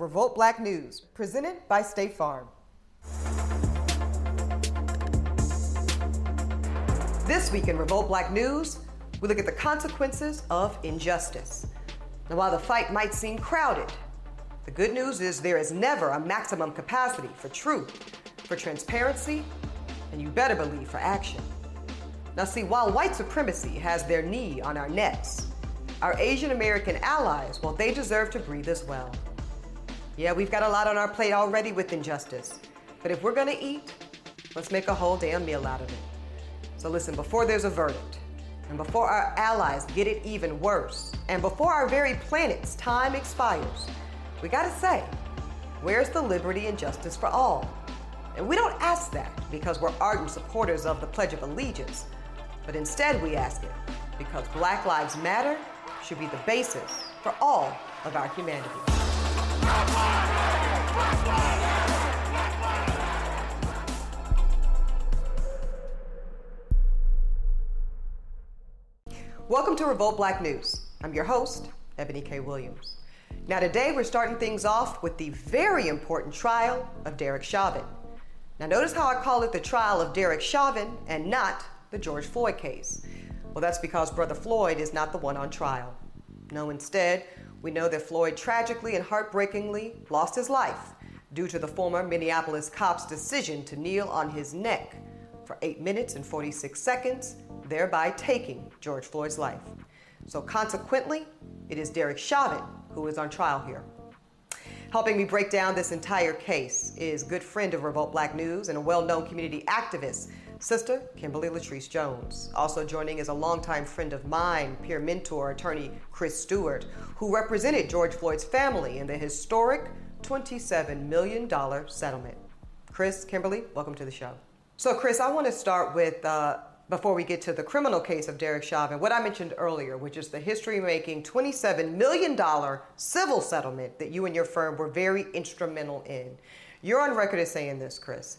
Revolt Black News, presented by State Farm. This week in Revolt Black News, we look at the consequences of injustice. Now, while the fight might seem crowded, the good news is there is never a maximum capacity for truth, for transparency, and you better believe for action. Now, see, while white supremacy has their knee on our necks, our Asian American allies, well, they deserve to breathe as well. Yeah, we've got a lot on our plate already with injustice. But if we're gonna eat, let's make a whole damn meal out of it. So listen, before there's a verdict, and before our allies get it even worse, and before our very planet's time expires, we gotta say, where's the liberty and justice for all? And we don't ask that because we're ardent supporters of the Pledge of Allegiance, but instead we ask it because Black Lives Matter should be the basis for all of our humanity. Welcome to Revolt Black News. I'm your host, Eboni K. Williams. Now, today we're starting things off with the very important trial of Derek Chauvin. Now, notice how I call it the trial of Derek Chauvin and not the George Floyd case. Well, that's because Brother Floyd is not the one on trial. No, instead, we know that Floyd tragically and heartbreakingly lost his life due to the former Minneapolis cop's decision to kneel on his neck for 8 minutes and 46 seconds, thereby taking George Floyd's life. So consequently, it is Derek Chauvin who is on trial here. Helping me break down this entire case is good friend of Revolt Black News and a well-known community activist Sister Kimberly Latrice Jones. Also joining is a longtime friend of mine, peer mentor, attorney Chris Stewart, who represented George Floyd's family in the historic $27 million settlement. Chris, Kimberly, welcome to the show. So, Chris, I want to start with, uh, before we get to the criminal case of Derek Chauvin, what I mentioned earlier, which is the history making $27 million civil settlement that you and your firm were very instrumental in. You're on record as saying this, Chris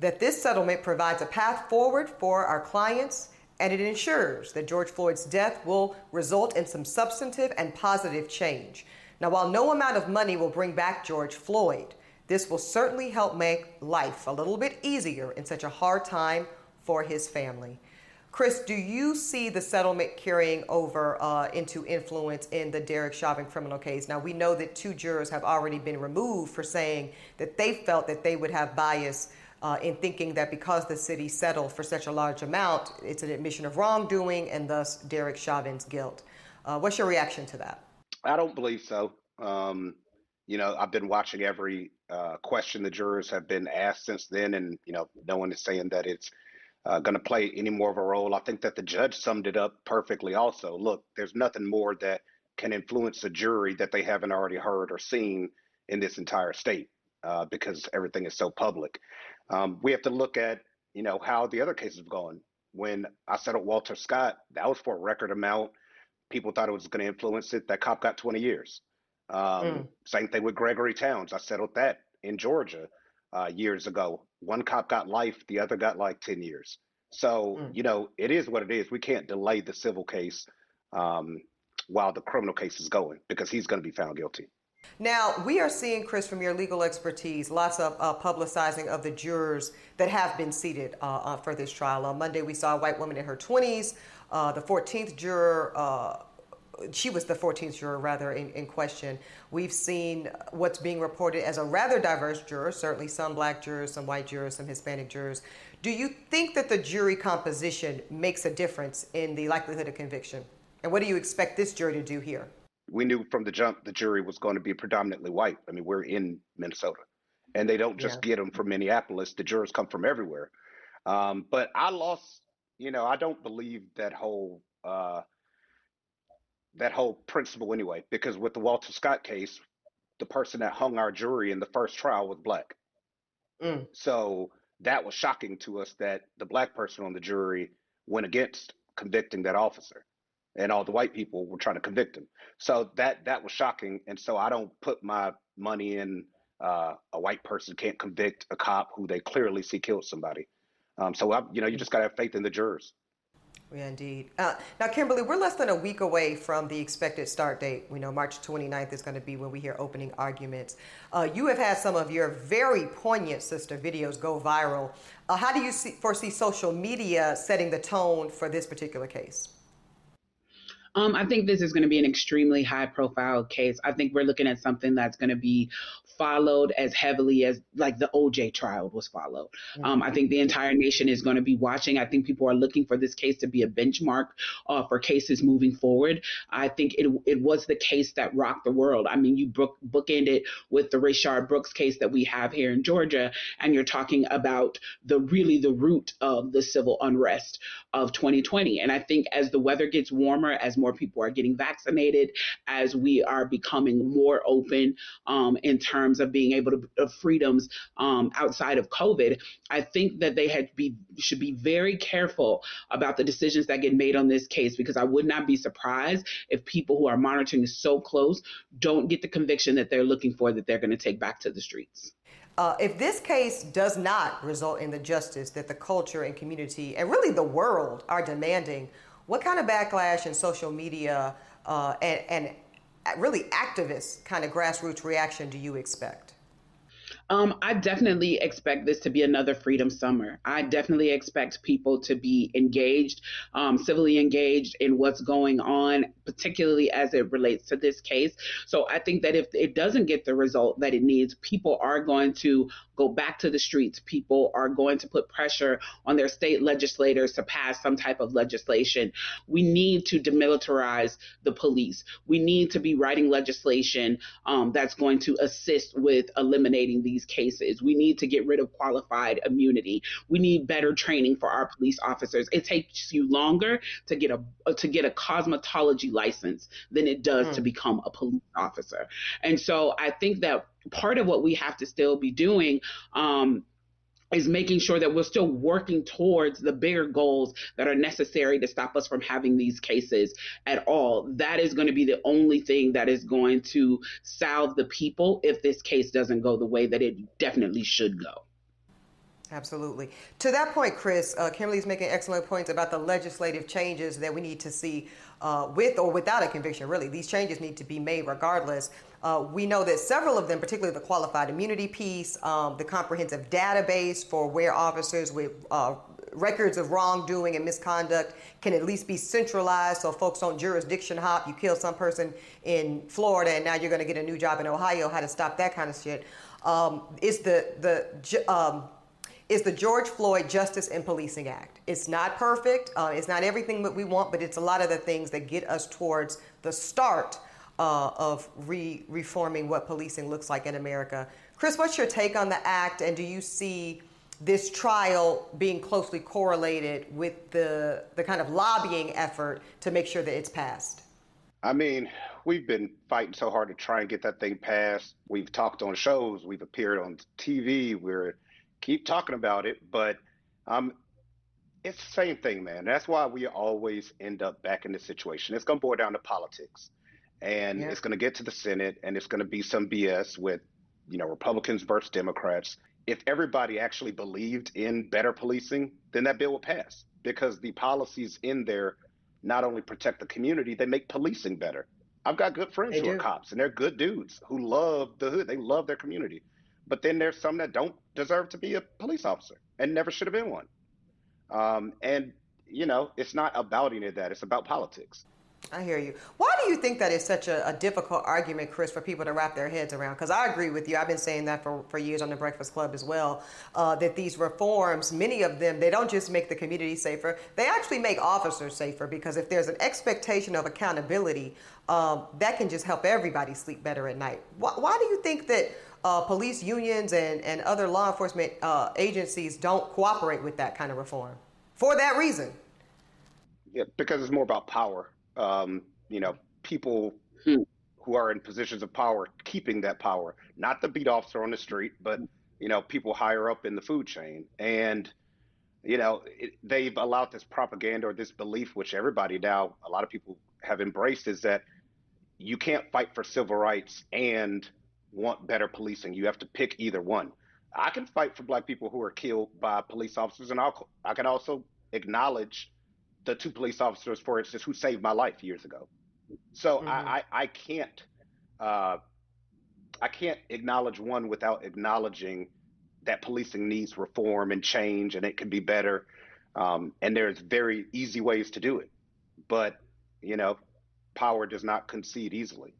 that this settlement provides a path forward for our clients and it ensures that George Floyd's death will result in some substantive and positive change. Now, while no amount of money will bring back George Floyd, this will certainly help make life a little bit easier in such a hard time for his family. Chris, do you see the settlement carrying over uh, into influence in the Derek Chauvin criminal case? Now, we know that two jurors have already been removed for saying that they felt that they would have bias uh, in thinking that because the city settled for such a large amount, it's an admission of wrongdoing and thus Derek Chauvin's guilt. Uh, what's your reaction to that? I don't believe so. Um, you know, I've been watching every uh, question the jurors have been asked since then, and you know, no one is saying that it's uh, going to play any more of a role. I think that the judge summed it up perfectly. Also, look, there's nothing more that can influence a jury that they haven't already heard or seen in this entire state uh, because everything is so public. Um, we have to look at, you know, how the other cases have gone. When I settled Walter Scott, that was for a record amount. People thought it was going to influence it. That cop got 20 years. Um, mm. Same thing with Gregory Towns. I settled that in Georgia uh, years ago. One cop got life, the other got like 10 years. So, mm. you know, it is what it is. We can't delay the civil case um, while the criminal case is going because he's going to be found guilty. Now, we are seeing, Chris, from your legal expertise, lots of uh, publicizing of the jurors that have been seated uh, uh, for this trial. On Monday, we saw a white woman in her 20s. Uh, the 14th juror, uh, she was the 14th juror, rather, in, in, question. We've seen what's being reported as a rather diverse juror, certainly some black jurors, some white jurors, some Hispanic jurors. Do you think that the jury composition makes a difference in the likelihood of conviction? And what do you expect this jury to do here? We knew from the jump the jury was going to be predominantly white. I mean, we're in Minnesota, and they don't just yeah. get them from Minneapolis. The jurors come from everywhere. Um, but I lost. You know, I don't believe that whole uh, that whole principle anyway, because with the Walter Scott case, the person that hung our jury in the first trial was black. Mm. So that was shocking to us that the black person on the jury went against convicting that officer and all the white people were trying to convict him. So that that was shocking, and so I don't put my money in uh, a white person can't convict a cop who they clearly see killed somebody. Um, so I, you know, you just gotta have faith in the jurors. Yeah, indeed. Uh, now, Kimberly, we're less than a week away from the expected start date. We know March 29th is going to be when we hear opening arguments. Uh, you have had some of your very poignant sister videos go viral. Uh, how do you see, foresee social media setting the tone for this particular case? Um, I think this is going to be an extremely high profile case. I think we're looking at something that's going to be followed as heavily as like the OJ trial was followed. Um, I think the entire nation is going to be watching. I think people are looking for this case to be a benchmark uh, for cases moving forward. I think it it was the case that rocked the world. I mean, you book bookended with the Rayshard Brooks case that we have here in Georgia, and you're talking about the really the root of the civil unrest of 2020. And I think as the weather gets warmer, as more people are getting vaccinated, as we are becoming more open um, in terms terms of being able to of freedoms um, outside of COVID. I think that they had be should be very careful about the decisions that get made on this case because I would not be surprised if people who are monitoring so close don't get the conviction that they're looking for that they're going to take back to the streets. Uh, if this case does not result in the justice that the culture and community and really the world are demanding, what kind of backlash in social media uh, and, and really activist kind of grassroots reaction do you expect? Um, I definitely expect this to be another freedom summer. I definitely expect people to be engaged, um, civilly engaged in what's going on, particularly as it relates to this case. So I think that if it doesn't get the result that it needs, people are going to go back to the streets. People are going to put pressure on their state legislators to pass some type of legislation. We need to demilitarize the police. We need to be writing legislation um, that's going to assist with eliminating these cases. We need to get rid of qualified immunity. We need better training for our police officers. It takes you longer to get a to get a cosmetology license than it does mm. to become a police officer. And so I think that part of what we have to still be doing um, is making sure that we're still working towards the bigger goals that are necessary to stop us from having these cases at all. That is going to be the only thing that is going to salve the people if this case doesn't go the way that it definitely should go. Absolutely. To that point, Chris, uh, Kimberly's making excellent points about the legislative changes that we need to see uh, with or without a conviction, really. These changes need to be made regardless. Uh, we know that several of them, particularly the qualified immunity piece, um, the comprehensive database for where officers with uh, records of wrongdoing and misconduct can at least be centralized so folks don't jurisdiction hop. You kill some person in Florida and now you're going to get a new job in Ohio, how to stop that kind of shit. Um, is the, the, um, is the George Floyd Justice and Policing Act. It's not perfect, uh, it's not everything that we want, but it's a lot of the things that get us towards the start uh, of re- reforming what policing looks like in America. Chris, what's your take on the act, and do you see this trial being closely correlated with the, the kind of lobbying effort to make sure that it's passed? I mean, we've been fighting so hard to try and get that thing passed. We've talked on shows, we've appeared on TV, we're keep talking about it, but um, it's the same thing, man. That's why we always end up back in this situation. It's going to boil down to politics, and yeah. it's going to get to the Senate, and it's going to be some BS with, you know, Republicans versus Democrats. If everybody actually believed in better policing, then that bill would pass because the policies in there not only protect the community, they make policing better. I've got good friends they who do. are cops, and they're good dudes who love the hood. They love their community. But then there's some that don't deserve to be a police officer and never should have been one. Um, and you know, it's not about any of that. It's about politics. I hear you. Why do you think that is such a, a difficult argument, Chris, for people to wrap their heads around? Because I agree with you. I've been saying that for, for years on the Breakfast Club as well. Uh, that these reforms, many of them, they don't just make the community safer, they actually make officers safer. Because if there's an expectation of accountability, um, that can just help everybody sleep better at night. Why, why do you think that? Uh, police unions and, and other law enforcement uh, agencies don't cooperate with that kind of reform for that reason. Yeah, because it's more about power. Um, you know, people hmm. who are in positions of power keeping that power, not the beat officer on the street, but you know, people higher up in the food chain. And you know, it, they've allowed this propaganda or this belief, which everybody now, a lot of people have embraced, is that you can't fight for civil rights and want better policing. You have to pick either one. I can fight for black people who are killed by police officers, and I'll, I can also acknowledge the two police officers, for instance, who saved my life years ago. So mm-hmm. I, I, I can't uh, I can't acknowledge one without acknowledging that policing needs reform and change, and it can be better. Um, and there's very easy ways to do it, but you know, power does not concede easily.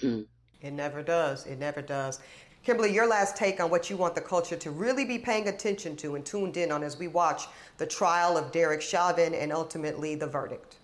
Hmm. It never does. It never does. Kimberly, your last take on what you want the culture to really be paying attention to and tuned in on as we watch the trial of Derek Chauvin and ultimately the verdict.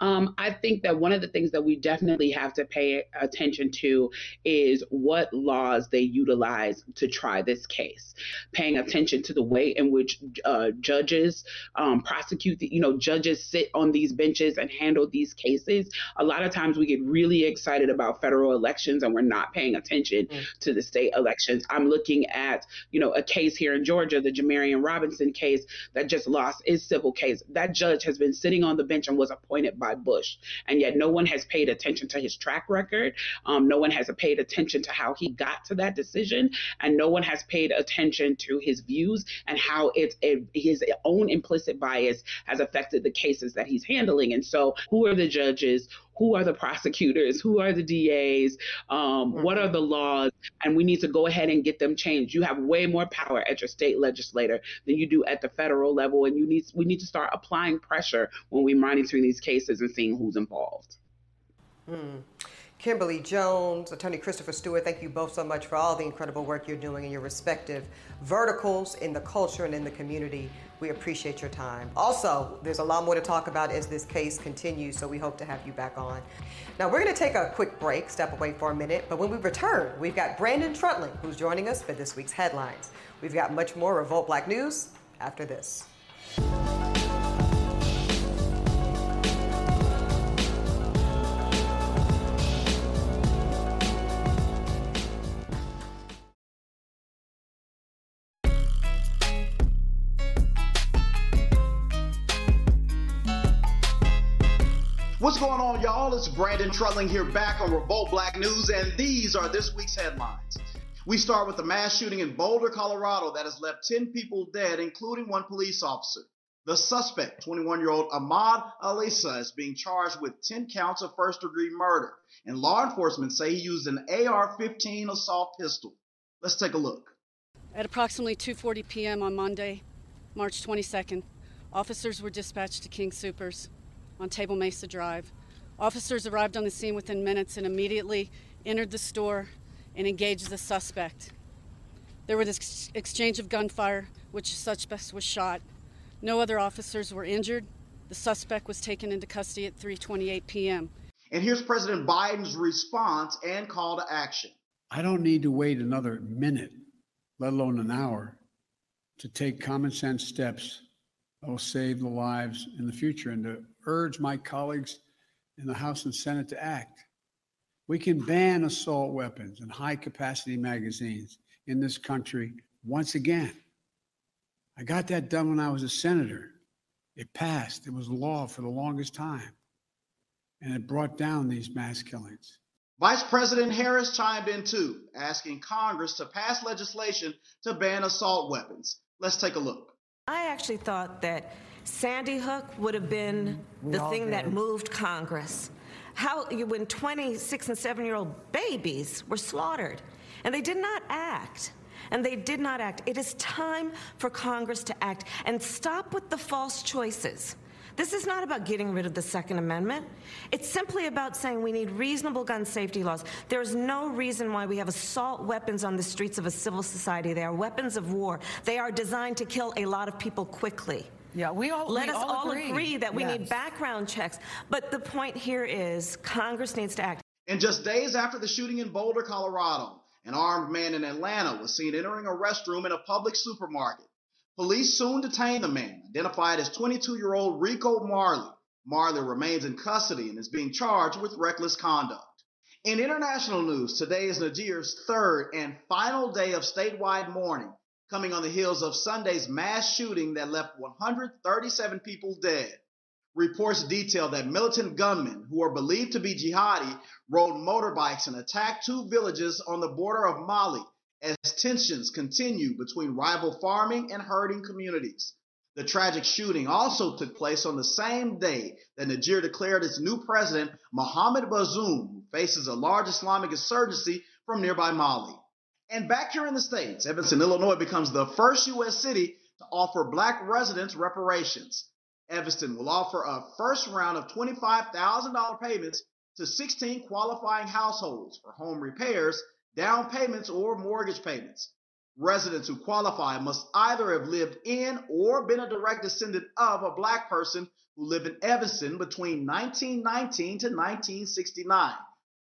Um, I think that one of the things that we definitely have to pay attention to is what laws they utilize to try this case. Paying attention to the way in which uh, judges um, prosecute, the, you know, judges sit on these benches and handle these cases. A lot of times we get really excited about federal elections and we're not paying attention mm. to the state elections. I'm looking at, you know, a case here in Georgia, the Jamarian Robinson case that just lost its civil case. That judge has been sitting on the bench and was appointed by by Bush. And yet no one has paid attention to his track record. Um, no one has paid attention to how he got to that decision. And no one has paid attention to his views and how it's his own implicit bias has affected the cases that he's handling. And so who are the judges? Who are the prosecutors, who are the DAs, um, mm-hmm. what are the laws, and we need to go ahead and get them changed. You have way more power at your state legislator than you do at the federal level, and you need we need to start applying pressure when we're monitoring these cases and seeing who's involved. Mm. Kimberly Jones, Attorney Christopher Stewart, thank you both so much for all the incredible work you're doing in your respective verticals in the culture and in the community. We appreciate your time. Also, there's a lot more to talk about as this case continues, so we hope to have you back on. Now, we're going to take a quick break, step away for a minute, but when we return, we've got Brandon Truttling, who's joining us for this week's headlines. We've got much more Revolt Black News after this. Y'all? It's Brandon Truttling here back on Revolt Black News, and these are this week's headlines. We start with the mass shooting in Boulder, Colorado, that has left 10 people dead, including one police officer. The suspect, 21 year old Ahmad Alissa, is being charged with 10 counts of first degree murder, and law enforcement say he used an AR 15 assault pistol. Let's take a look. At approximately 2:40 p.m. on Monday, March 22nd, officers were dispatched to King Soopers on Table Mesa Drive. Officers arrived on the scene within minutes and immediately entered the store and engaged the suspect. There was this exchange of gunfire, which the suspect was shot. No other officers were injured. The suspect was taken into custody at 3:28 p.m. And here's President Biden's response and call to action. I don't need to wait another minute, let alone an hour, to take common sense steps that will save the lives in the future and to urge my colleagues in the House and Senate to act. We can ban assault weapons and high capacity magazines in this country once again. I got that done when I was a senator. It passed, it was law for the longest time, and it brought down these mass killings. Vice President Harris chimed in too, asking Congress to pass legislation to ban assault weapons. Let's take a look. I actually thought that Sandy Hook would have been the thing that moved Congress. How when 26 and 7 year old babies were slaughtered and they did not act. And they did not act. It is time for Congress to act and stop with the false choices. This is not about getting rid of the Second Amendment. It's simply about saying we need reasonable gun safety laws. There is no reason why we have assault weapons on the streets of a civil society. They are weapons of war. They are designed to kill a lot of people quickly. Yeah, we all let we us all, all agree. agree, that we yes. need background checks. But the point here is Congress needs to act. And just days after the shooting in Boulder, Colorado, an armed man in Atlanta was seen entering a restroom in a public supermarket. Police soon detained the man, identified as 22 year old Rico Marley. Marley remains in custody and is being charged with reckless conduct. In international news, today is Niger's third and final day of statewide mourning, coming on the heels of Sunday's mass shooting that left 137 people dead. Reports detail that militant gunmen, who are believed to be jihadi, rode motorbikes and attacked two villages on the border of Mali as tensions continue between rival farming and herding communities. The tragic shooting also took place on the same day that Niger declared its new president, Mohamed Bazoum, who faces a large Islamic insurgency from nearby Mali. And back here in the States, Evanston, Illinois becomes the first U.S. city to offer black residents reparations. Evanston will offer a first round of $25,000 payments to 16 qualifying households for home repairs, down payments, or mortgage payments. Residents who qualify must either have lived in or been a direct descendant of a black person who lived in Evanston between 1919 to 1969,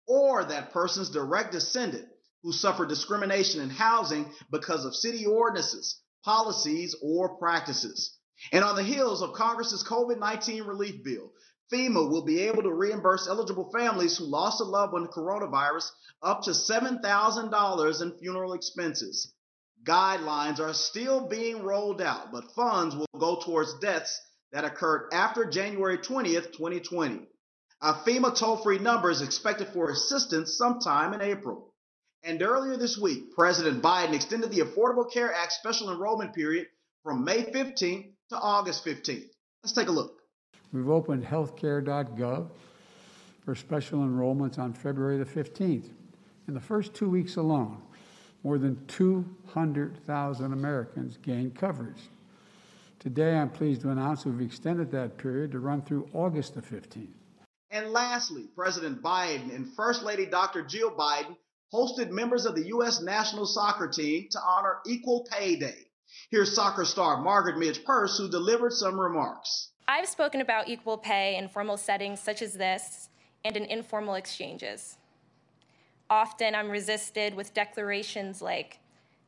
or that person's direct descendant who suffered discrimination in housing because of city ordinances, policies, or practices. And on the heels of Congress's COVID 19 relief bill, FEMA will be able to reimburse eligible families who lost a loved one to coronavirus up to $7,000 in funeral expenses guidelines are still being rolled out, but funds will go towards deaths that occurred after January 20th, 2020. A FEMA toll free number is expected for assistance sometime in April. And earlier this week, President Biden extended the Affordable Care Act special enrollment period from May 15th to August 15th. Let's take a look. We've opened healthcare.gov for special enrollments on February the 15th. In the first two weeks alone, more than 200,000 Americans gained coverage. Today, I'm pleased to announce we've extended that period to run through August the 15th. And lastly, President Biden and First Lady Dr. Jill Biden hosted members of the U.S. national soccer team to honor Equal Pay Day. Here's soccer star Margaret Midge Purce, who delivered some remarks. I've spoken about equal pay in formal settings such as this and in informal exchanges. Often I'm resisted with declarations like,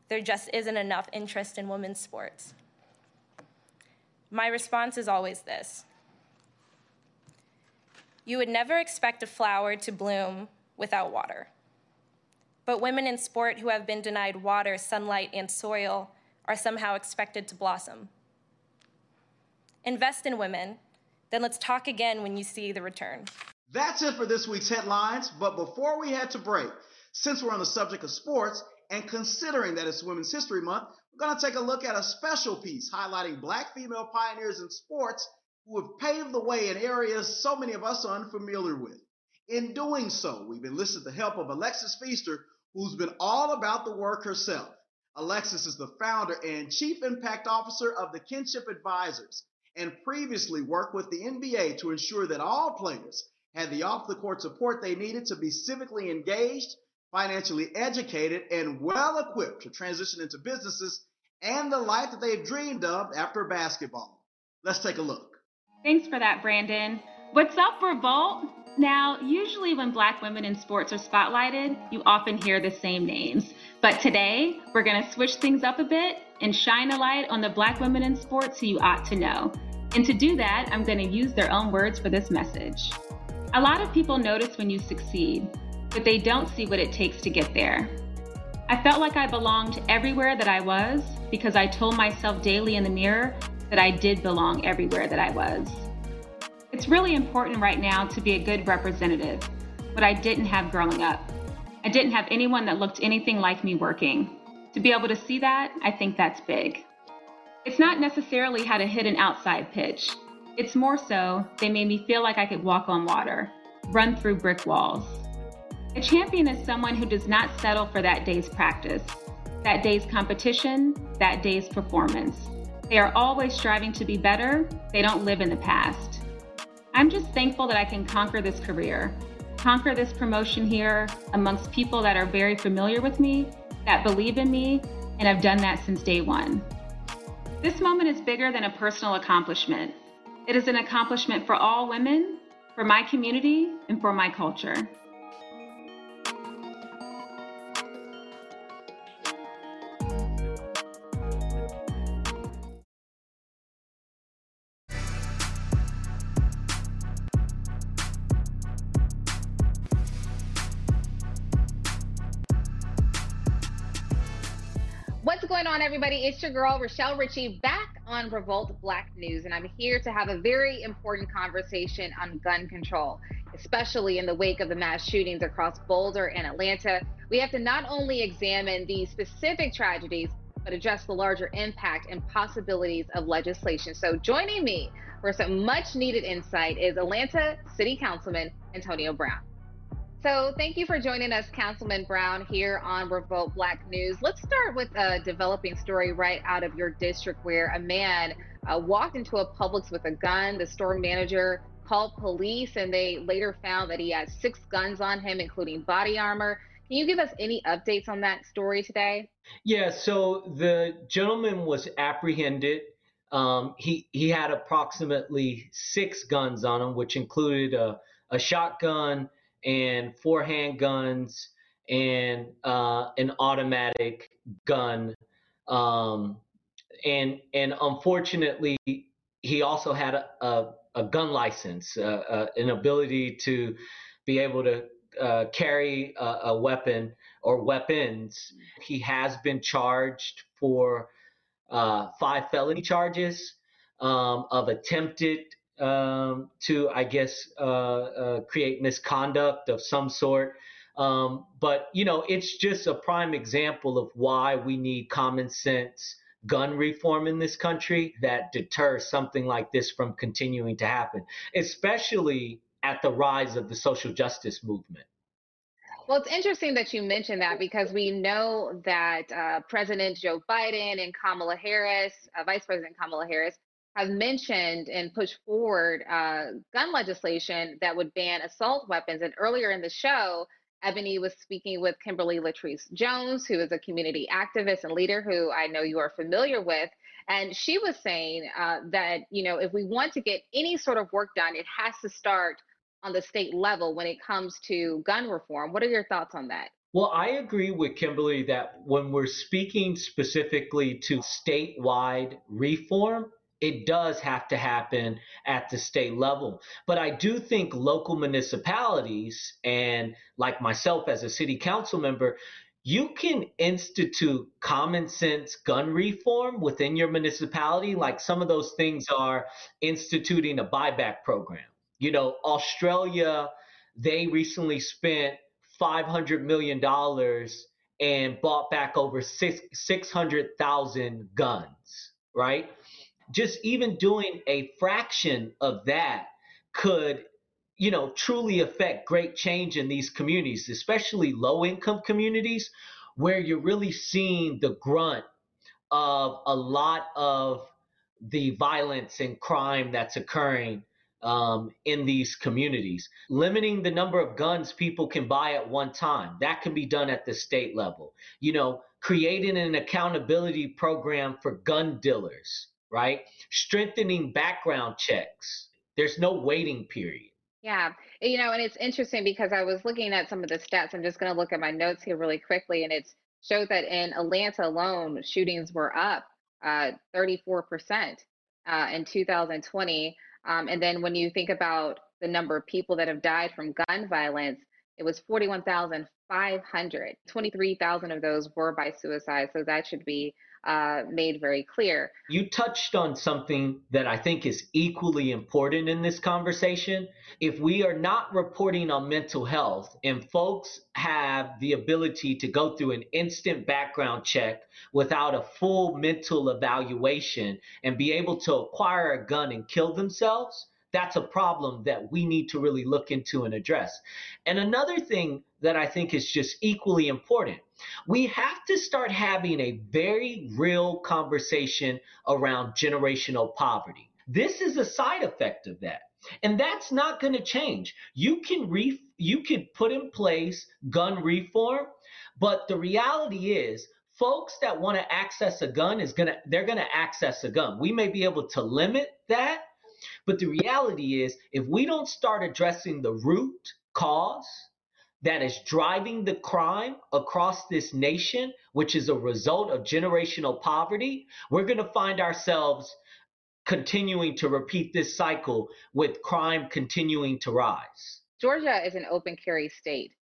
there just isn't enough interest in women's sports. My response is always this You would never expect a flower to bloom without water. But women in sport who have been denied water, sunlight, and soil are somehow expected to blossom. Invest in women, then let's talk again when you see the return. That's it for this week's headlines. But before we head to break, since we're on the subject of sports and considering that it's Women's History Month, we're going to take a look at a special piece highlighting black female pioneers in sports who have paved the way in areas so many of us are unfamiliar with. In doing so, we've enlisted the help of Alexis Feaster, who's been all about the work herself. Alexis is the founder and chief impact officer of the Kinship Advisors and previously worked with the NBA to ensure that all players had the off the court support they needed to be civically engaged, financially educated, and well equipped to transition into businesses and the life that they've dreamed of after basketball. Let's take a look. Thanks for that, Brandon. What's up, Revolt? Now, usually when black women in sports are spotlighted, you often hear the same names. But today, we're going to switch things up a bit and shine a light on the black women in sports who you ought to know. And to do that, I'm going to use their own words for this message. A lot of people notice when you succeed, but they don't see what it takes to get there. I felt like I belonged everywhere that I was because I told myself daily in the mirror that I did belong everywhere that I was. It's really important right now to be a good representative, what I didn't have growing up. I didn't have anyone that looked anything like me working. To be able to see that, I think that's big. It's not necessarily how to hit an outside pitch. It's more so, they made me feel like I could walk on water, run through brick walls. A champion is someone who does not settle for that day's practice, that day's competition, that day's performance. They are always striving to be better, they don't live in the past. I'm just thankful that I can conquer this career, conquer this promotion here amongst people that are very familiar with me, that believe in me, and I've done that since day one. This moment is bigger than a personal accomplishment. It is an accomplishment for all women, for my community, and for my culture. Everybody? It's your girl, Rochelle Ritchie, back on Revolt Black News, and I'm here to have a very important conversation on gun control, especially in the wake of the mass shootings across Boulder and Atlanta. We have to not only examine the specific tragedies, but address the larger impact and possibilities of legislation. So, joining me for some much needed insight is Atlanta City Councilman Antonio Brown. So, thank you for joining us, Councilman Brown, here on Revolt Black News. Let's start with a developing story right out of your district where a man uh, walked into a Publix with a gun. The store manager called police, and they later found that he had six guns on him, including body armor. Can you give us any updates on that story today? Yeah, so the gentleman was apprehended. Um, he he had approximately six guns on him, which included a, a shotgun and four handguns and uh, an automatic gun. Um, and and unfortunately, he also had a, a, a gun license, uh, uh, an ability to be able to uh, carry a, a, weapon or weapons. He has been charged for uh, five felony charges um, of attempted um, to, I guess, uh, uh, create misconduct of some sort. Um, but, you know, it's just a prime example of why we need common sense gun reform in this country that deters something like this from continuing to happen, especially at the rise of the social justice movement. Well, it's interesting that you mentioned that because we know that uh, President Joe Biden and Kamala Harris, uh, Vice President Kamala Harris, have mentioned and pushed forward uh, gun legislation that would ban assault weapons. And earlier in the show, Eboni was speaking with Kimberly Latrice Jones, who is a community activist and leader who I know you are familiar with. And she was saying uh, that, you know, if we want to get any sort of work done, it has to start on the state level when it comes to gun reform. What are your thoughts on that? Well, I agree with Kimberly that when we're speaking specifically to statewide reform, it does have to happen at the state level. But I do think local municipalities, and like myself as a city council member, you can institute common sense gun reform within your municipality. Like some of those things are instituting a buyback program you know, Australia, they recently spent $500 million and bought back over 600,000 guns, right? Just even doing a fraction of that could, you know, truly affect great change in these communities, especially low income communities where you're really seeing the grunt of a lot of the violence and crime that's occurring um, in these communities. Limiting the number of guns people can buy at one time, that can be done at the state level. You know, creating an accountability program for gun dealers, right? Strengthening background checks. There's no waiting period. Yeah, you know, and it's interesting because I was looking at some of the stats. I'm just going to look at my notes here really quickly, and it shows that in Atlanta alone, shootings were up uh, 34% uh, in 2020. Um, and then when you think about the number of people that have died from gun violence, it was 41,500. 23,000 of those were by suicide. So that should be uh, made very clear. You touched on something that I think is equally important in this conversation. If we are not reporting on mental health and folks have the ability to go through an instant background check without a full mental evaluation and be able to acquire a gun and kill themselves, that's a problem that we need to really look into and address. And another thing that I think is just equally important we have to start having a very real conversation around generational poverty. This is a side effect of that. And that's not going to change. You can re- you can put in place gun reform, but the reality is folks that want to access a gun is going to they're going to access a gun. We may be able to limit that, but the reality is if we don't start addressing the root cause that is driving the crime across this nation, which is a result of generational poverty, we're going to find ourselves continuing to repeat this cycle with crime continuing to rise. Georgia is an open carry state.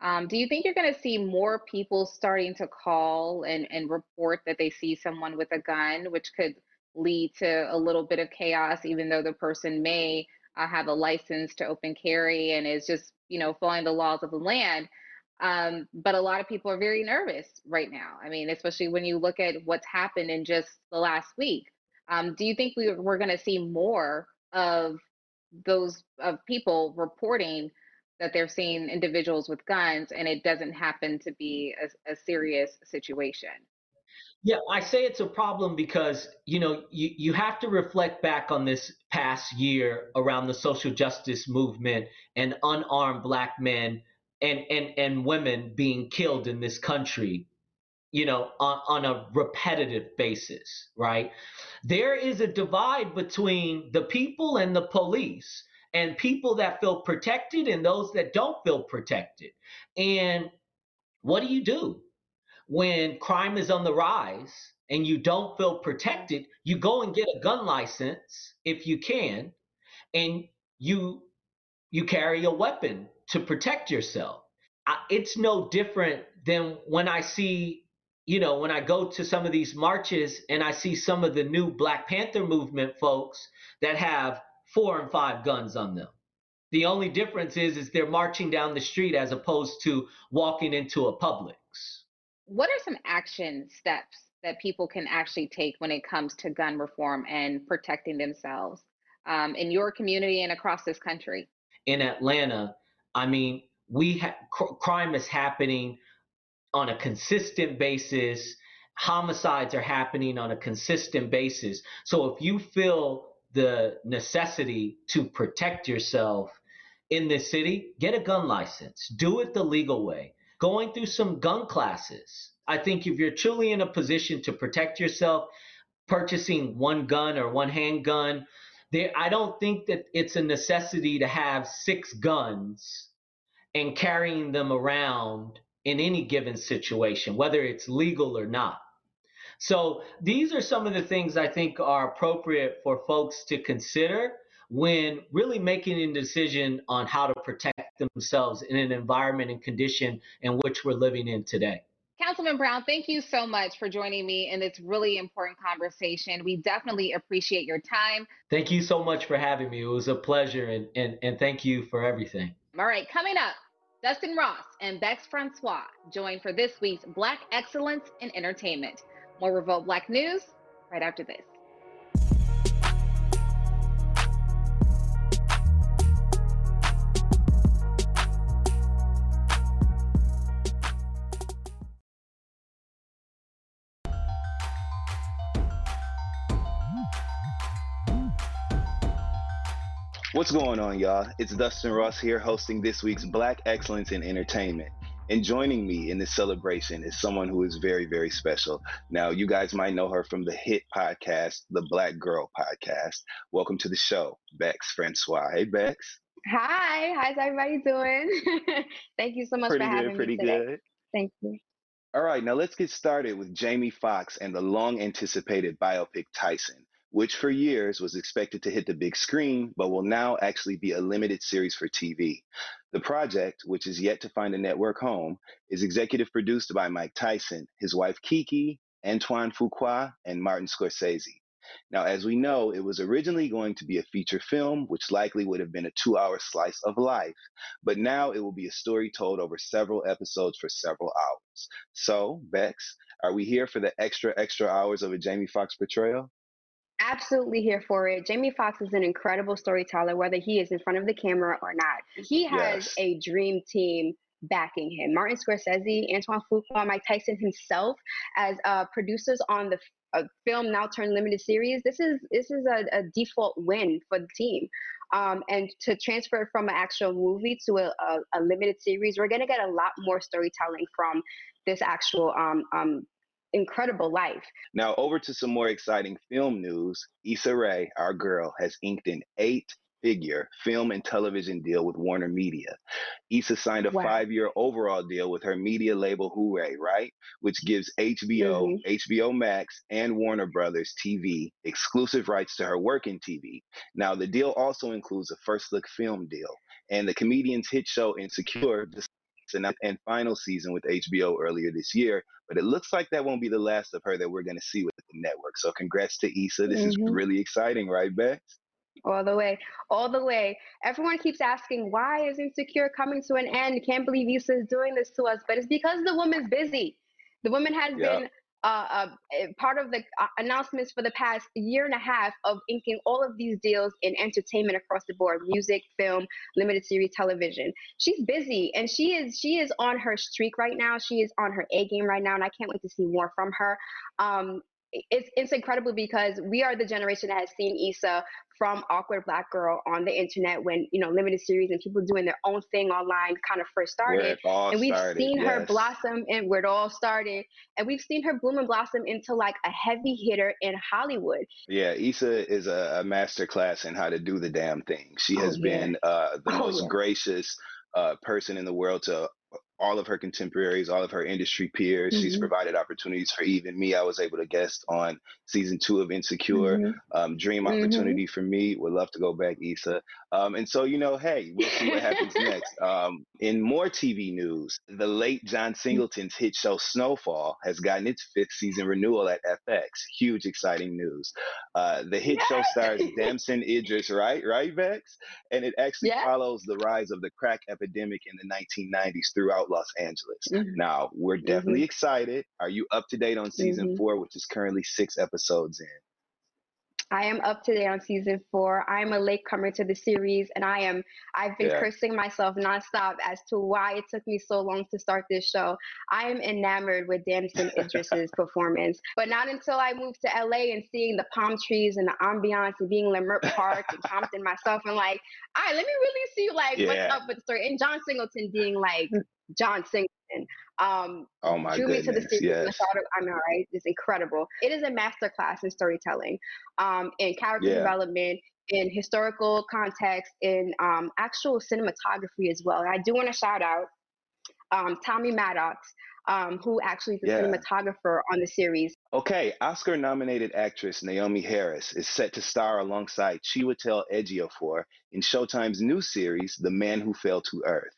Um, do you think you're going to see more people starting to call and, and report that they see someone with a gun, which could lead to a little bit of chaos, even though the person may uh, have a license to open carry and is just, you know, following the laws of the land? Um, but a lot of people are very nervous right now. I mean, especially when you look at what's happened in just the last week. Um, do you think we, we're going to see more of those of people reporting that they're seeing individuals with guns and it doesn't happen to be a, a serious situation? Yeah, I say it's a problem because you know you, you have to reflect back on this past year around the social justice movement and unarmed black men and and and women being killed in this country you know on, on a repetitive basis right? There is a divide between the people and the police and people that feel protected and those that don't feel protected. And what do you do when crime is on the rise and you don't feel protected you go and get a gun license if you can and you you carry a weapon to protect yourself. I, it's no different than when I see, you know, when I go to some of these marches and I see some of the new Black Panther movement folks that have four and five guns on them. The only difference is is they're marching down the street as opposed to walking into a Publix. What are some action steps that people can actually take when it comes to gun reform and protecting themselves um, in your community and across this country? in Atlanta, I mean, we ha- cr- crime is happening on a consistent basis. Homicides are happening on a consistent basis. So if you feel the necessity to protect yourself in this city, get a gun license. Do it the legal way. Going through some gun classes. I think if you're truly in a position to protect yourself, purchasing one gun or one handgun there I don't think that it's a necessity to have six guns and carrying them around in any given situation, whether it's legal or not. So these are some of the things I think are appropriate for folks to consider when really making a decision on how to protect themselves in an environment and condition in which we're living in today. Councilman Brown, thank you so much for joining me in this really important conversation. We definitely appreciate your time. Thank you so much for having me. It was a pleasure, and, and, and thank you for everything. All right, coming up, Dustin Ross and Bexx Francois join for this week's Black Excellence in Entertainment. More Revolt Black News right after this. What's going on, y'all? It's Dustin Ross here hosting this week's Black Excellence in Entertainment. And joining me in this celebration is someone who is very, very special. Now, you guys might know her from the hit podcast, the Black Girl Podcast. Welcome to the show, Bexx Francois. Hey, Bexx. Hi, how's everybody doing? Thank you so much pretty for having good, pretty me today. good. Thank you. All right, now let's get started with Jamie Foxx and the long anticipated biopic Tyson which for years was expected to hit the big screen, but will now actually be a limited series for TV. The project, which is yet to find a network home, is executive produced by Mike Tyson, his wife Kiki, Antoine Fuqua, and Martin Scorsese. Now, as we know, it was originally going to be a feature film, which likely would have been a two hour slice of life, but now it will be a story told over several episodes for several hours. So, Bexx, are we here for the extra, extra hours of a Jamie Foxx portrayal? Absolutely here for it. Jamie Foxx is an incredible storyteller, whether he is in front of the camera or not. He has Yes. a dream team backing him. Martin Scorsese, Antoine Fuqua, Mike Tyson himself, as uh, producers on the uh, film now turned limited series. This is this is a, a default win for the team. Um, and to transfer from an actual movie to a, a, a limited series, we're gonna get a lot more storytelling from this actual um, um, incredible life. Now, over to some more exciting film news. Issa Rae, our girl, has inked an eight figure film and television deal with Warner Media. Issa signed a Wow. five year overall deal with her media label Hoorae, right? Which gives HBO, Mhm. HBO Max, and Warner Brothers TV exclusive rights to her work in TV. Now, the deal also includes a first look film deal, and the comedian's hit show Insecure and final season with HBO earlier this year, but it looks like that won't be the last of her that we're going to see with the network. So congrats to Issa. This is Mhm. really exciting, right, Bexx? All the way, all the way. Everyone keeps asking, why is Insecure coming to an end? Can't believe Issa is doing this to us. But it's because the woman's busy. The woman has been uh, uh, eh, part of the uh, announcements for the past year and a half of inking all of these deals in entertainment across the board music film limited series television. She's busy and she is she is on her streak right now. She is on her a game right now and i can't wait to see more from her. Um, it's it's incredible because we are the generation that has seen Issa from awkward black girl on the internet when you know limited series and people doing their own thing online kind of first started and we've started, seen yes. her blossom and where it all started and we've seen her bloom and blossom into like a heavy hitter in hollywood yeah Issa is a, a master class in how to do the damn thing she has oh, yeah. been uh, the oh, most yeah. gracious uh, person in the world to all of her contemporaries, all of her industry peers. Mm-hmm. She's provided opportunities for even me. I was able to guest on season two of Insecure. Mm-hmm. Um, dream mm-hmm. opportunity for me. Would love to go back, Issa. Um, and so, you know, hey, we'll see what happens next. Um, in more TV news, the late John Singleton's hit show Snowfall has gotten its fifth season renewal at FX. Huge, exciting news. Uh, the hit show stars Damson Idris, right? Right, Bexx? And it actually yeah. follows the rise of the crack epidemic in the 1990s throughout Los Angeles. Mm-hmm. Now, we're definitely mm-hmm. excited. Are you up to date on season mm-hmm. four, which is currently six episodes in? I am up to date on season four. I'm a latecomer to the series, and I am. I've been yeah. cursing myself nonstop as to why it took me so long to start this show. I am enamored with Damson Idris's performance, but not until I moved to LA and seeing the palm trees and the ambiance and being Leimert Park and Compton myself, and like, all right, let me really see like yeah. what's up with the story. And John Singleton being like John Singleton. Um, oh my drew goodness, me to the series. Yes. I thought, I know, right? It's incredible. It is a masterclass in storytelling, um, in character yeah. development, in historical context, in um, actual cinematography as well. And I do want to shout out um, Tommy Maddox, um, who actually is the yeah. cinematographer on the series. Okay, Oscar nominated actress Naomie Harris is set to star alongside Chiwetel Ejiofor in Showtime's new series, The Man Who Fell to Earth.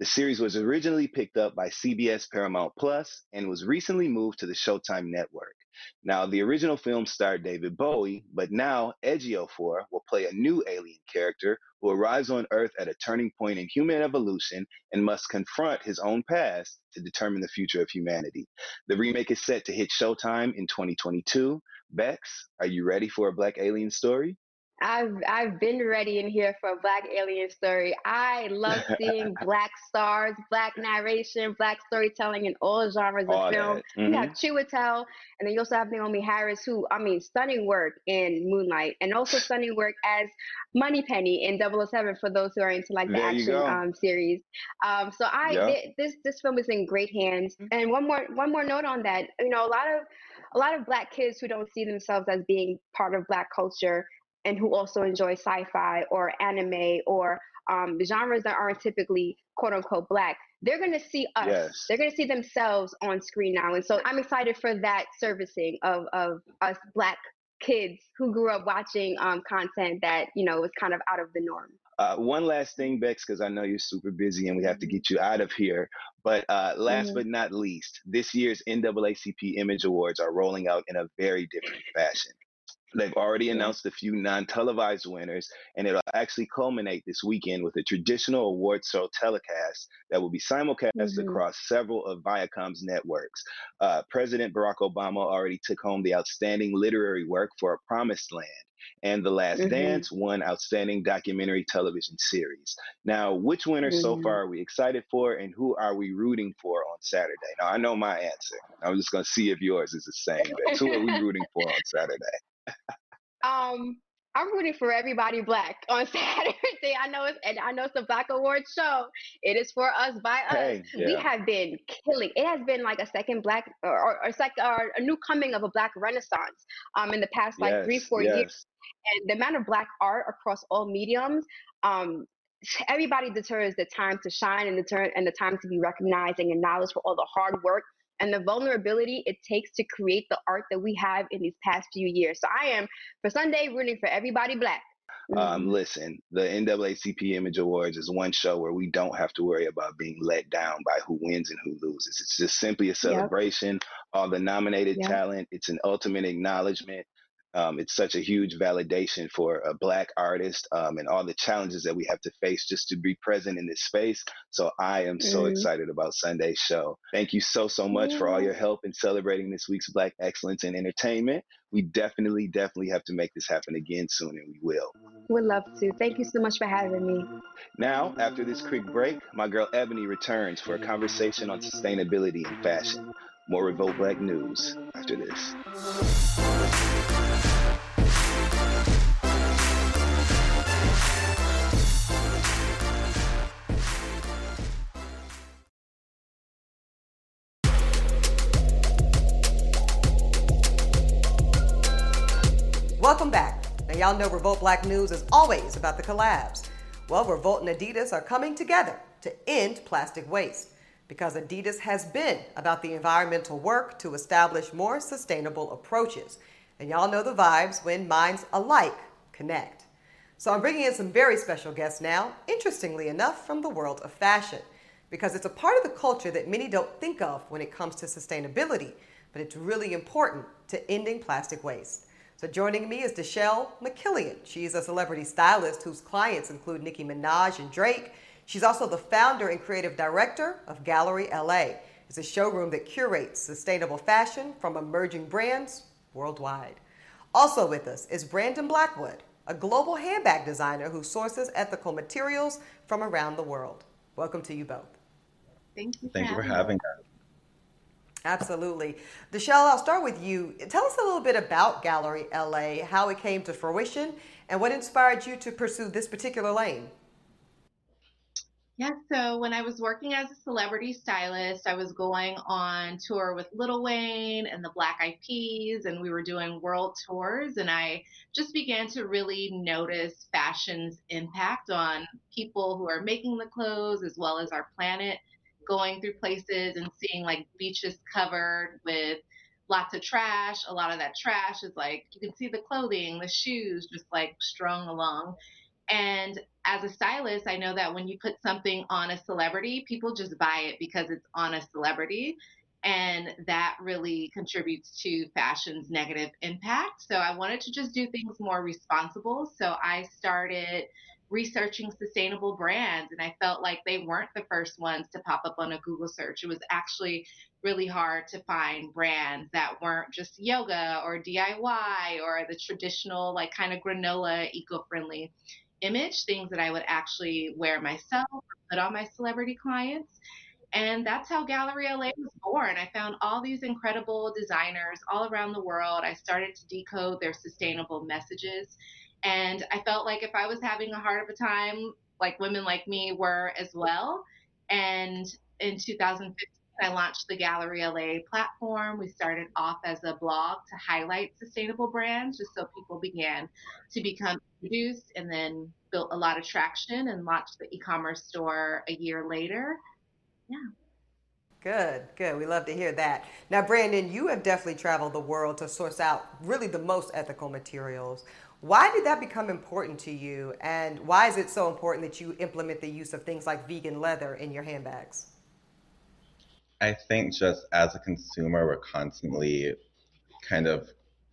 The series was originally picked up by CBS Paramount Plus and was recently moved to the Showtime network. Now, the original film starred David Bowie, but now Ejiofor will play a new alien character who arrives on Earth at a turning point in human evolution and must confront his own past to determine the future of humanity. The remake is set to hit Showtime in 2022. Bexx, are you ready for a Black alien story? I've I've been ready in here for a black alien story. I love seeing black stars, black narration, black storytelling in all genres all of film. Mm-hmm. You have Chiwetel, and then you also have Naomie Harris, who I mean, stunning work in Moonlight, and also stunning work as Moneypenny in 007 for those who are into like the there action um, series. Um, so I yep. th- this this film is in great hands. Mm-hmm. And one more one more note on that, you know, a lot of a lot of black kids who don't see themselves as being part of black culture and who also enjoy sci-fi or anime or um, genres that aren't typically quote unquote black they're going to see us yes. they're going to see themselves on screen now and so i'm excited for that servicing of, of us black kids who grew up watching um, content that you know was kind of out of the norm uh, one last thing, Bexx, because I know you're super busy and we have to mm-hmm. get you out of here. But uh, last mm-hmm. but not least, this year's NAACP Image Awards are rolling out in a very different fashion. They've already announced a few non televised winners, and it'll actually culminate this weekend with a traditional award show telecast that will be simulcast mm-hmm. across several of Viacom's networks. Uh, President Barack Obama already took home the Outstanding Literary Work for A Promised Land, and The Last mm-hmm. Dance won Outstanding Documentary Television Series. Now, which winners mm-hmm. so far are we excited for, and who are we rooting for on Saturday? Now, I know my answer. I'm just going to see if yours is the same. who are we rooting for on Saturday? Um, I'm rooting for everybody black on Saturday. I know it's and I know it's a Black Award show. It is for us by us. Hey, yeah. We have been killing. It has been like a second black or, or, or, sec, or a new coming of a black renaissance um in the past like yes, three four yes. years. And the amount of black art across all mediums um everybody determines the time to shine and the turn and the time to be recognized and acknowledged for all the hard work and the vulnerability it takes to create the art that we have in these past few years. So I am for Sunday rooting for everybody black. Um, mm-hmm. listen, the NAACP Image Awards is one show where we don't have to worry about being let down by who wins and who loses. It's just simply a celebration. Yep. All the nominated yep. talent. It's an ultimate acknowledgement Um, it's such a huge validation for a Black artist um, and all the challenges that we have to face just to be present in this space. So I am so mm. excited about Sunday's show. Thank you so, so much yeah. for all your help in celebrating this week's Black Excellence in Entertainment. We definitely, definitely have to make this happen again soon, and we will. Would love to. Thank you so much for having me. Now, after this quick break, my girl Eboni returns for a conversation on sustainability and fashion. More Revolt Black news after this. Welcome back. Now, y'all know Revolt Black News is always about the collabs. Well, Revolt and Adidas are coming together to end plastic waste because Adidas has been about the environmental work to establish more sustainable approaches. And y'all know the vibes when minds alike connect. So I'm bringing in some very special guests now, interestingly enough, from the world of fashion, because it's a part of the culture that many don't think of when it comes to sustainability, but it's really important to ending plastic waste. So joining me is Dechel McKillian. She's a celebrity stylist whose clients include Nicki Minaj and Drake, She's also the founder and creative director of Galerie LA. It's a showroom that curates sustainable fashion from emerging brands worldwide. Also with us is Brandon Blackwood, a global handbag designer who sources ethical materials from around the world. Welcome to you both. Thank you. Thank you for having us. Absolutely. Dechel, I'll start with you. Tell us a little bit about Galerie LA, how it came to fruition, and what inspired you to pursue this particular lane. Yeah, so when I was working as a celebrity stylist, I was going on tour with Lil Wayne and the Black Eyed Peas, and we were doing world tours. And I just began to really notice fashion's impact on people who are making the clothes as well as our planet, going through places and seeing like beaches covered with lots of trash. A lot of that trash is like you can see the clothing, the shoes just like strung along. And as a stylist, I know that when you put something on a celebrity, people just buy it because it's on a celebrity. And that really contributes to fashion's negative impact. So I wanted to just do things more responsible. So I started researching sustainable brands and I felt like they weren't the first ones to pop up on a Google search. It was actually really hard to find brands that weren't just yoga or DIY or the traditional like kind of granola eco-friendly image, things that I would actually wear myself put on my celebrity clients. And that's how Galerie LA was born. I found all these incredible designers all around the world. I started to decode their sustainable messages. And I felt like if I was having a hard of a time, like women like me were as well. And in 2015, I launched the Galerie LA platform. We started off as a blog to highlight sustainable brands, just so people began to become introduced and then built a lot of traction and launched the e commerce store a year later. Yeah. Good, good. We love to hear that. Now, Brandon, you have definitely traveled the world to source out really the most ethical materials. Why did that become important to you? And why is it so important that you implement the use of things like vegan leather in your handbags? I think just as a consumer, we're constantly kind of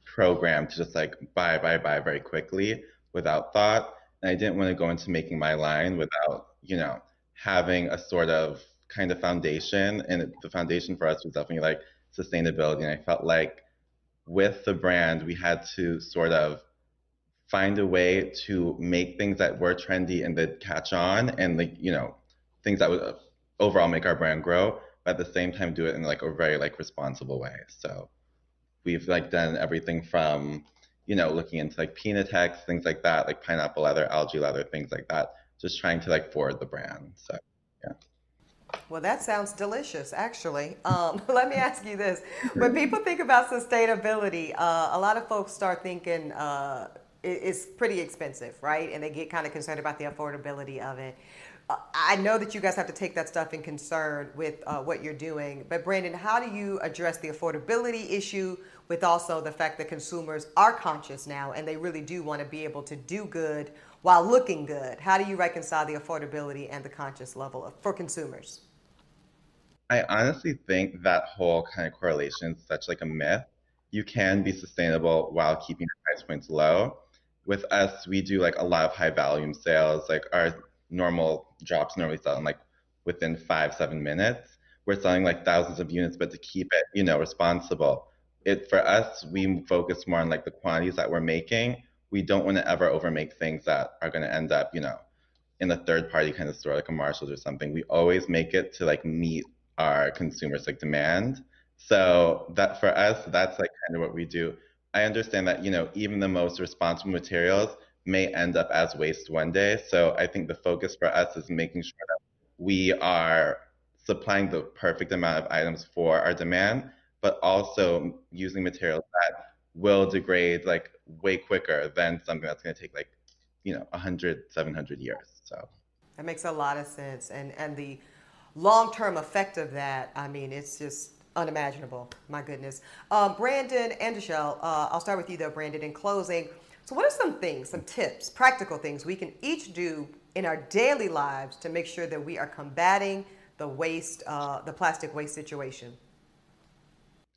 programmed to just like buy, buy, buy very quickly without thought. And I didn't want to go into making my line without, you know, having a sort of kind of foundation. And the foundation for us was definitely like sustainability. And I felt like with the brand, we had to sort of find a way to make things that were trendy and that catch on and like, you know, things that would uh, overall make our brand grow at the same time do it in like a very like responsible way. So we've like done everything from you know looking into like Pinatex, things like that, like pineapple leather, algae leather, things like that. Just trying to like forward the brand. So yeah. Well, that sounds delicious, actually. Um, let me ask you this: when people think about sustainability, uh, a lot of folks start thinking uh, it's pretty expensive, right? And they get kind of concerned about the affordability of it. I know that you guys have to take that stuff in concern with uh, what you're doing, but Brandon, how do you address the affordability issue with also the fact that consumers are conscious now and they really do want to be able to do good while looking good? How do you reconcile the affordability and the conscious level of, for consumers? I honestly think that whole kind of correlation is such like a myth. you can be sustainable while keeping price points low. With us, we do like a lot of high volume sales. Like our normal drops normally sell in like within five, seven minutes. We're selling like thousands of units, but to keep it, you know, responsible. It for us, we focus more on like the quantities that we're making. We don't want to ever overmake things that are going to end up, you know, in a third party kind of store like a Marshalls or something. We always make it to like meet our consumers like demand. So that for us, that's like kind of what we do. I understand that, you know, even the most responsible materials may end up as waste one day. So I think the focus for us is making sure that we are supplying the perfect amount of items for our demand, but also using materials that will degrade like way quicker than something that's going to take like, you know, 100, 700 years. So that makes a lot of sense. And, and the long term effect of that, I mean, it's just unimaginable. My goodness. Um, Brandon and Dechel, uh, I'll start with you though, Brandon, in closing. So, what are some things, some tips, practical things we can each do in our daily lives to make sure that we are combating the waste, uh, the plastic waste situation?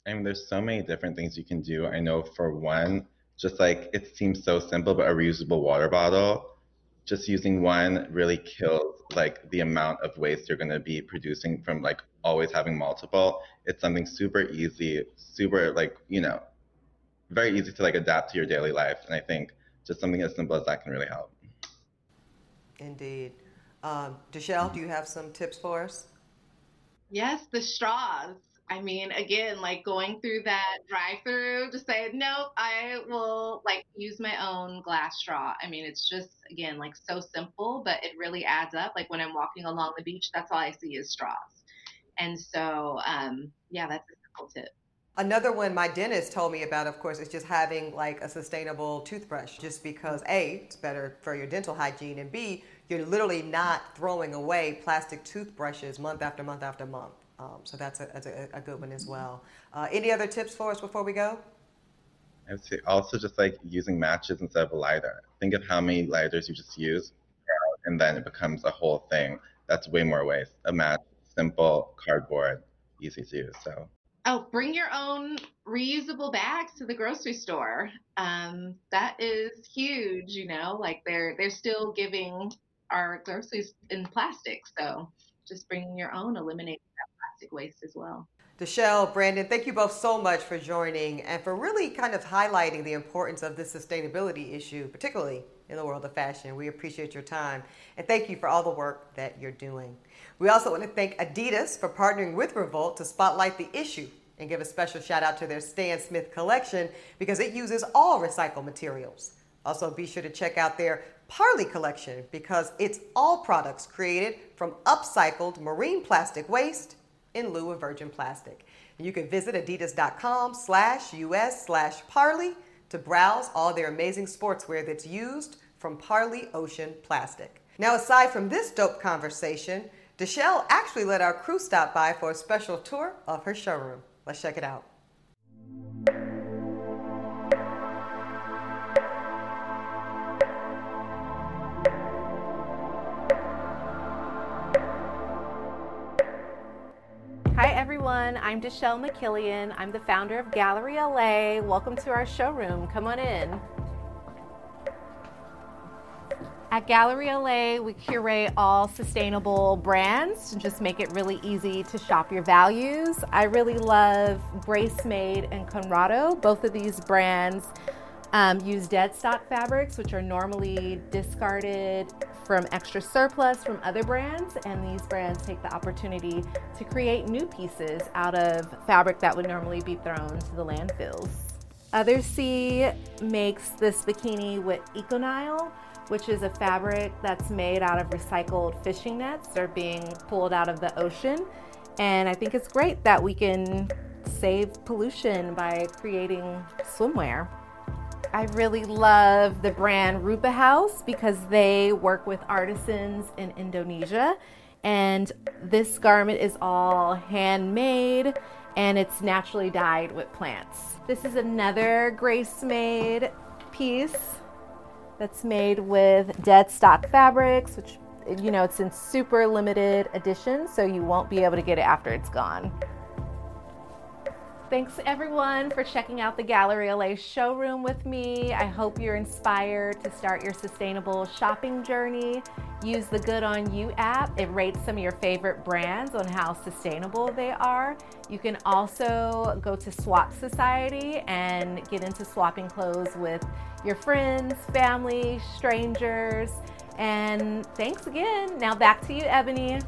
I mean, there's so many different things you can do. I know for one, just like it seems so simple, but a reusable water bottle just using one really kills like the amount of waste you're going to be producing from like always having multiple it's something super easy super like you know very easy to like adapt to your daily life and i think just something as simple as that can really help indeed um, Dechel, do you have some tips for us yes the straws I mean, again, like going through that drive through, to say, nope, I will like use my own glass straw. I mean, it's just, again, like so simple, but it really adds up. Like when I'm walking along the beach, that's all I see is straws. And so, um, yeah, that's a simple tip. Another one my dentist told me about, of course, is just having like a sustainable toothbrush, just because A, it's better for your dental hygiene, and B, you're literally not throwing away plastic toothbrushes month after month after month. Um, so that's, a, a, a, good one as well. Uh, any other tips for us before we go? I would say also just like using matches instead of a lighter. Think of how many lighters you just use, and then it becomes a whole thing. That's way more waste. A match, simple, cardboard, easy to use. So. Oh, bring your own reusable bags to the grocery store. Um, that is huge. You know, like they're they're still giving our groceries in plastic, so just bringing your own eliminates that plastic waste as well. Dechel, Brandon, thank you both so much for joining and for really kind of highlighting the importance of this sustainability issue, particularly in the world of fashion. We appreciate your time and thank you for all the work that you're doing. We also want to thank Adidas for partnering with Revolt to spotlight the issue and give a special shout out to their Stan Smith collection because it uses all recycled materials. Also, be sure to check out their Parley collection because it's all products created from upcycled marine plastic waste in lieu of virgin plastic. You can visit adidas.com slash us slash parley to browse all their amazing sportswear that's used from Parley Ocean Plastic. Now, aside from this dope conversation, Dechel actually let our crew stop by for a special tour of her showroom. Let's check it out. Everyone. I'm Dechel McKillian. I'm the founder of Galerie LA. Welcome to our showroom. Come on in. At Galerie LA, we curate all sustainable brands to just make it really easy to shop your values. I really love Grace Made and Conrado. Both of these brands um, use dead stock fabrics, which are normally discarded from extra surplus from other brands, and these brands take the opportunity to create new pieces out of fabric that would normally be thrown to the landfills. Other Sea makes this bikini with Econyl, which is a fabric that's made out of recycled fishing nets. They're being pulled out of the ocean. And I think it's great that we can save pollution by creating swimwear. I really love the brand Rupa House because they work with artisans in Indonesia. And this garment is all handmade and it's naturally dyed with plants. This is another Grace made piece that's made with dead stock fabrics, which, you know, it's in super limited edition, so you won't be able to get it after it's gone. Thanks everyone for checking out the Galerie LA showroom with me. I hope you're inspired to start your sustainable shopping journey. Use the Good On You app. It rates some of your favorite brands on how sustainable they are. You can also go to Swap Society and get into swapping clothes with your friends, family, strangers. And thanks again. Now back to you, Eboni.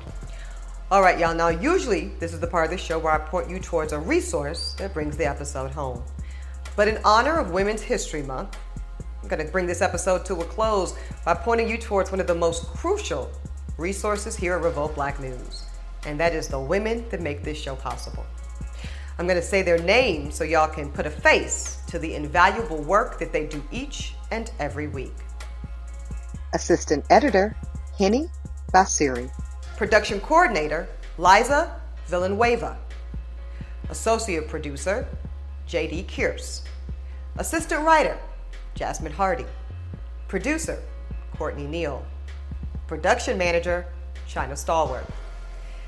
All right, y'all. Now, usually this is the part of the show where I point you towards a resource that brings the episode home. But in honor of Women's History Month, I'm going to bring this episode to a close by pointing you towards one of the most crucial resources here at Revolt Black News, and that is the women that make this show possible. I'm going to say their names so y'all can put a face to the invaluable work that they do each and every week. Assistant Editor, Henny Basiri. Production Coordinator, Liza Villanueva. Associate Producer, J.D. Kierce. Assistant Writer, Jasmine Hardy. Producer, Courtney Neal. Production Manager, China Stalwart.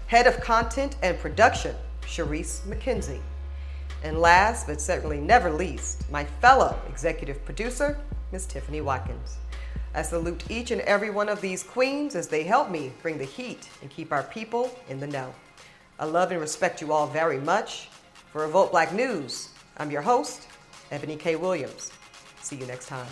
Head of Content and Production, Sharice McKenzie. And last but certainly never least, my fellow executive producer, Ms. Tiffany Watkins. I salute each and every one of these queens as they help me bring the heat and keep our people in the know. I love and respect you all very much. For Revolt Black News, I'm your host, Eboni K. Williams. See you next time.